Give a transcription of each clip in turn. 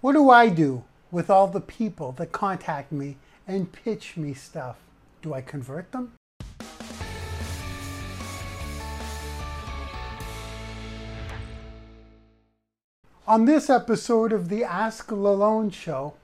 What do I do with all the people that contact me and pitch me stuff? Do I convert them? On this episode of the Ask Lalone show,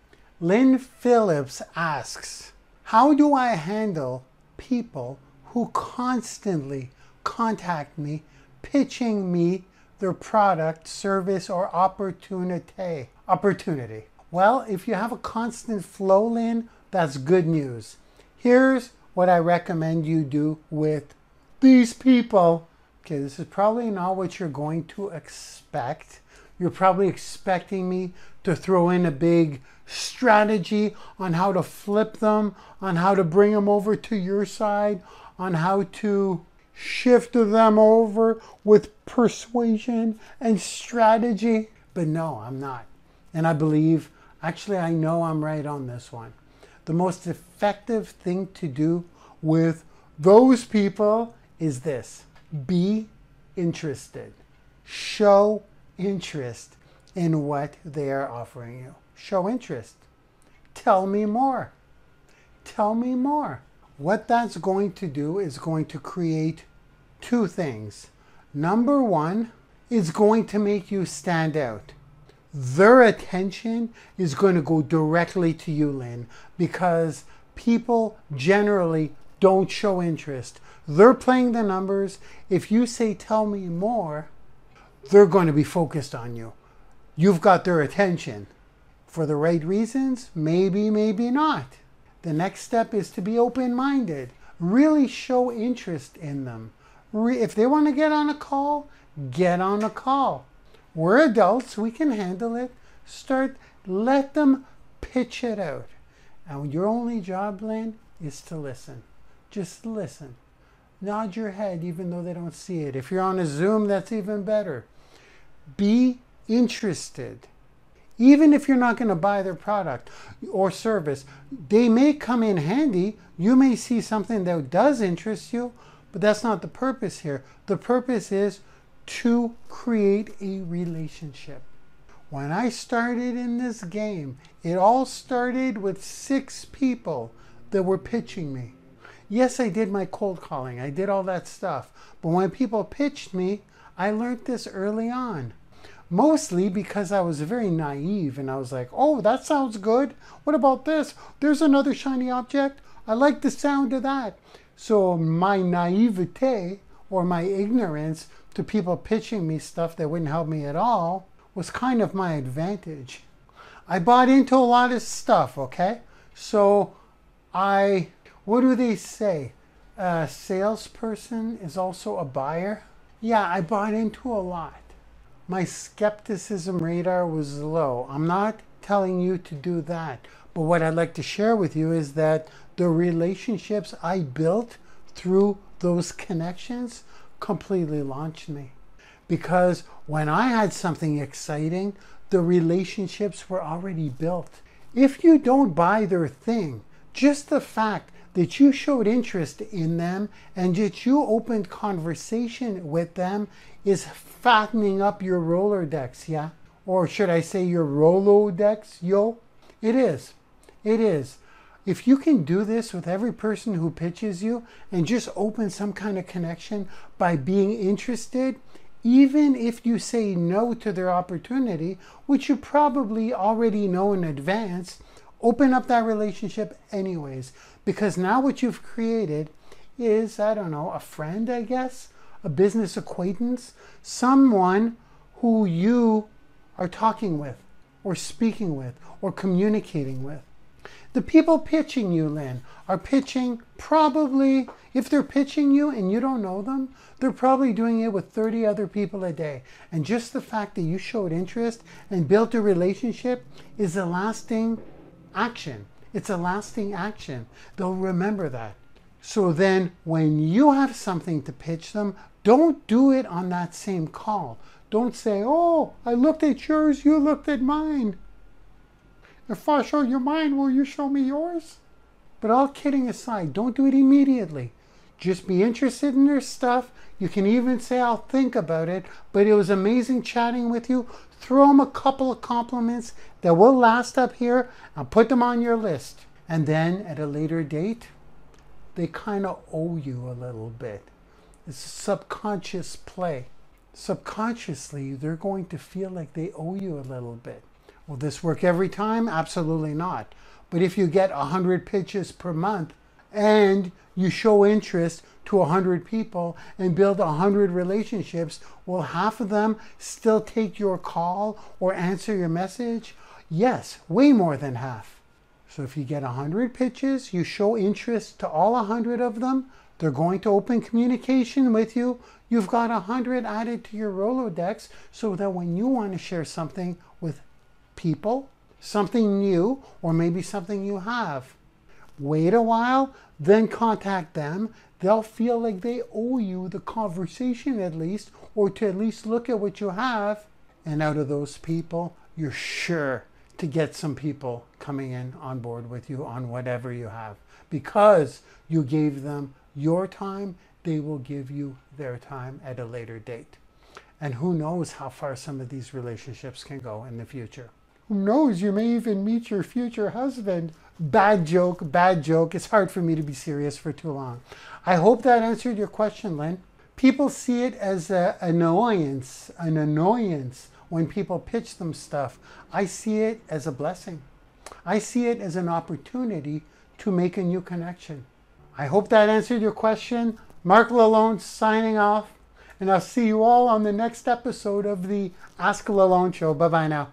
Lynn Phillips asks, How do I handle people who constantly contact me pitching me their product, service, or opportunity? Opportunity. Well, if you have a constant flow, Lynn, that's good news. Here's what I recommend you do with these people. Okay, this is probably not what you're going to expect you're probably expecting me to throw in a big strategy on how to flip them, on how to bring them over to your side, on how to shift them over with persuasion and strategy. But no, I'm not. And I believe, actually, I know I'm right on this one. The most effective thing to do with those people is this be interested, show interest in what they are offering you. Show interest. Tell me more. Tell me more. What that's going to do is going to create two things. Number one is going to make you stand out. Their attention is going to go directly to you, Lynn, because people generally don't show interest. They're playing the numbers. If you say, Tell me more, they're going to be focused on you. You've got their attention. For the right reasons? Maybe, maybe not. The next step is to be open minded. Really show interest in them. If they want to get on a call, get on a call. We're adults, we can handle it. Start, let them pitch it out. And your only job, Lynn, is to listen. Just listen. Nod your head even though they don't see it. If you're on a Zoom, that's even better. Be interested. Even if you're not going to buy their product or service, they may come in handy. You may see something that does interest you, but that's not the purpose here. The purpose is to create a relationship. When I started in this game, it all started with six people that were pitching me. Yes, I did my cold calling, I did all that stuff. But when people pitched me, I learned this early on. Mostly because I was very naive and I was like, oh, that sounds good. What about this? There's another shiny object. I like the sound of that. So my naivete or my ignorance to people pitching me stuff that wouldn't help me at all was kind of my advantage. I bought into a lot of stuff, okay? So I, what do they say? A salesperson is also a buyer. Yeah, I bought into a lot. My skepticism radar was low. I'm not telling you to do that. But what I'd like to share with you is that the relationships I built through those connections completely launched me. Because when I had something exciting, the relationships were already built. If you don't buy their thing, just the fact that you showed interest in them and that you opened conversation with them is fattening up your Rolodex, yeah? Or should I say your Rolodex, yo? It is. It is. If you can do this with every person who pitches you and just open some kind of connection by being interested, even if you say no to their opportunity, which you probably already know in advance, open up that relationship anyways. Because now what you've created is, I don't know, a friend, I guess, a business acquaintance, someone who you are talking with, or speaking with, or communicating with. The people pitching you, Lynn, are pitching probably, if they're pitching you and you don't know them, they're probably doing it with 30 other people a day. And just the fact that you showed interest and built a relationship is a lasting action. It's a lasting action. They'll remember that. So then, when you have something to pitch them, don't do it on that same call. Don't say, Oh, I looked at yours, you looked at mine. If I show you mine, will you show me yours? But all kidding aside, don't do it immediately. Just be interested in their stuff. You can even say, I'll think about it, but it was amazing chatting with you. Throw them a couple of compliments that will last up here and put them on your list. And then at a later date, they kind of owe you a little bit. It's a subconscious play. Subconsciously, they're going to feel like they owe you a little bit. Will this work every time? Absolutely not. But if you get 100 pitches per month and you show interest to 100 people and build 100 relationships, will half of them still take your call or answer your message? Yes, way more than half. So if you get 100 pitches, you show interest to all 100 of them, they're going to open communication with you. You've got 100 added to your Rolodex so that when you want to share something with people, something new, or maybe something you have, wait a while, then contact them. They'll feel like they owe you the conversation at least, or to at least look at what you have. And out of those people, you're sure to get some people coming in on board with you on whatever you have because you gave them your time, they will give you their time at a later date. And who knows how far some of these relationships can go in the future. Who knows, you may even meet your future husband. Bad joke, bad joke. It's hard for me to be serious for too long. I hope that answered your question, Lynn. People see it as an annoyance, an annoyance when people pitch them stuff. I see it as a blessing. I see it as an opportunity to make a new connection. I hope that answered your question. Mark Lalone signing off, and I'll see you all on the next episode of the Ask Lalone Show. Bye bye now.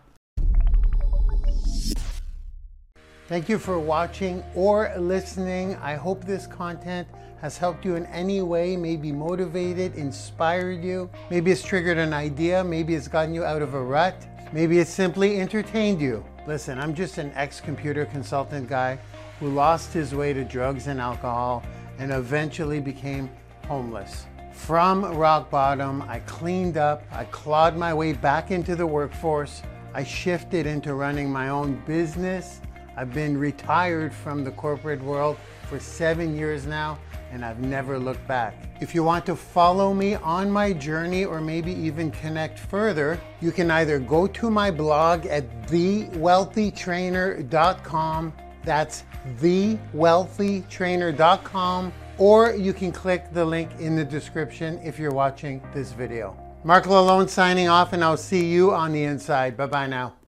Thank you for watching or listening. I hope this content has helped you in any way, maybe motivated, inspired you. Maybe it's triggered an idea, maybe it's gotten you out of a rut, maybe it's simply entertained you. Listen, I'm just an ex computer consultant guy who lost his way to drugs and alcohol and eventually became homeless. From rock bottom, I cleaned up, I clawed my way back into the workforce, I shifted into running my own business. I've been retired from the corporate world for seven years now, and I've never looked back. If you want to follow me on my journey or maybe even connect further, you can either go to my blog at thewealthytrainer.com that's thewealthytrainer.com, or you can click the link in the description if you're watching this video. Mark Lalone signing off, and I'll see you on the inside. Bye bye now.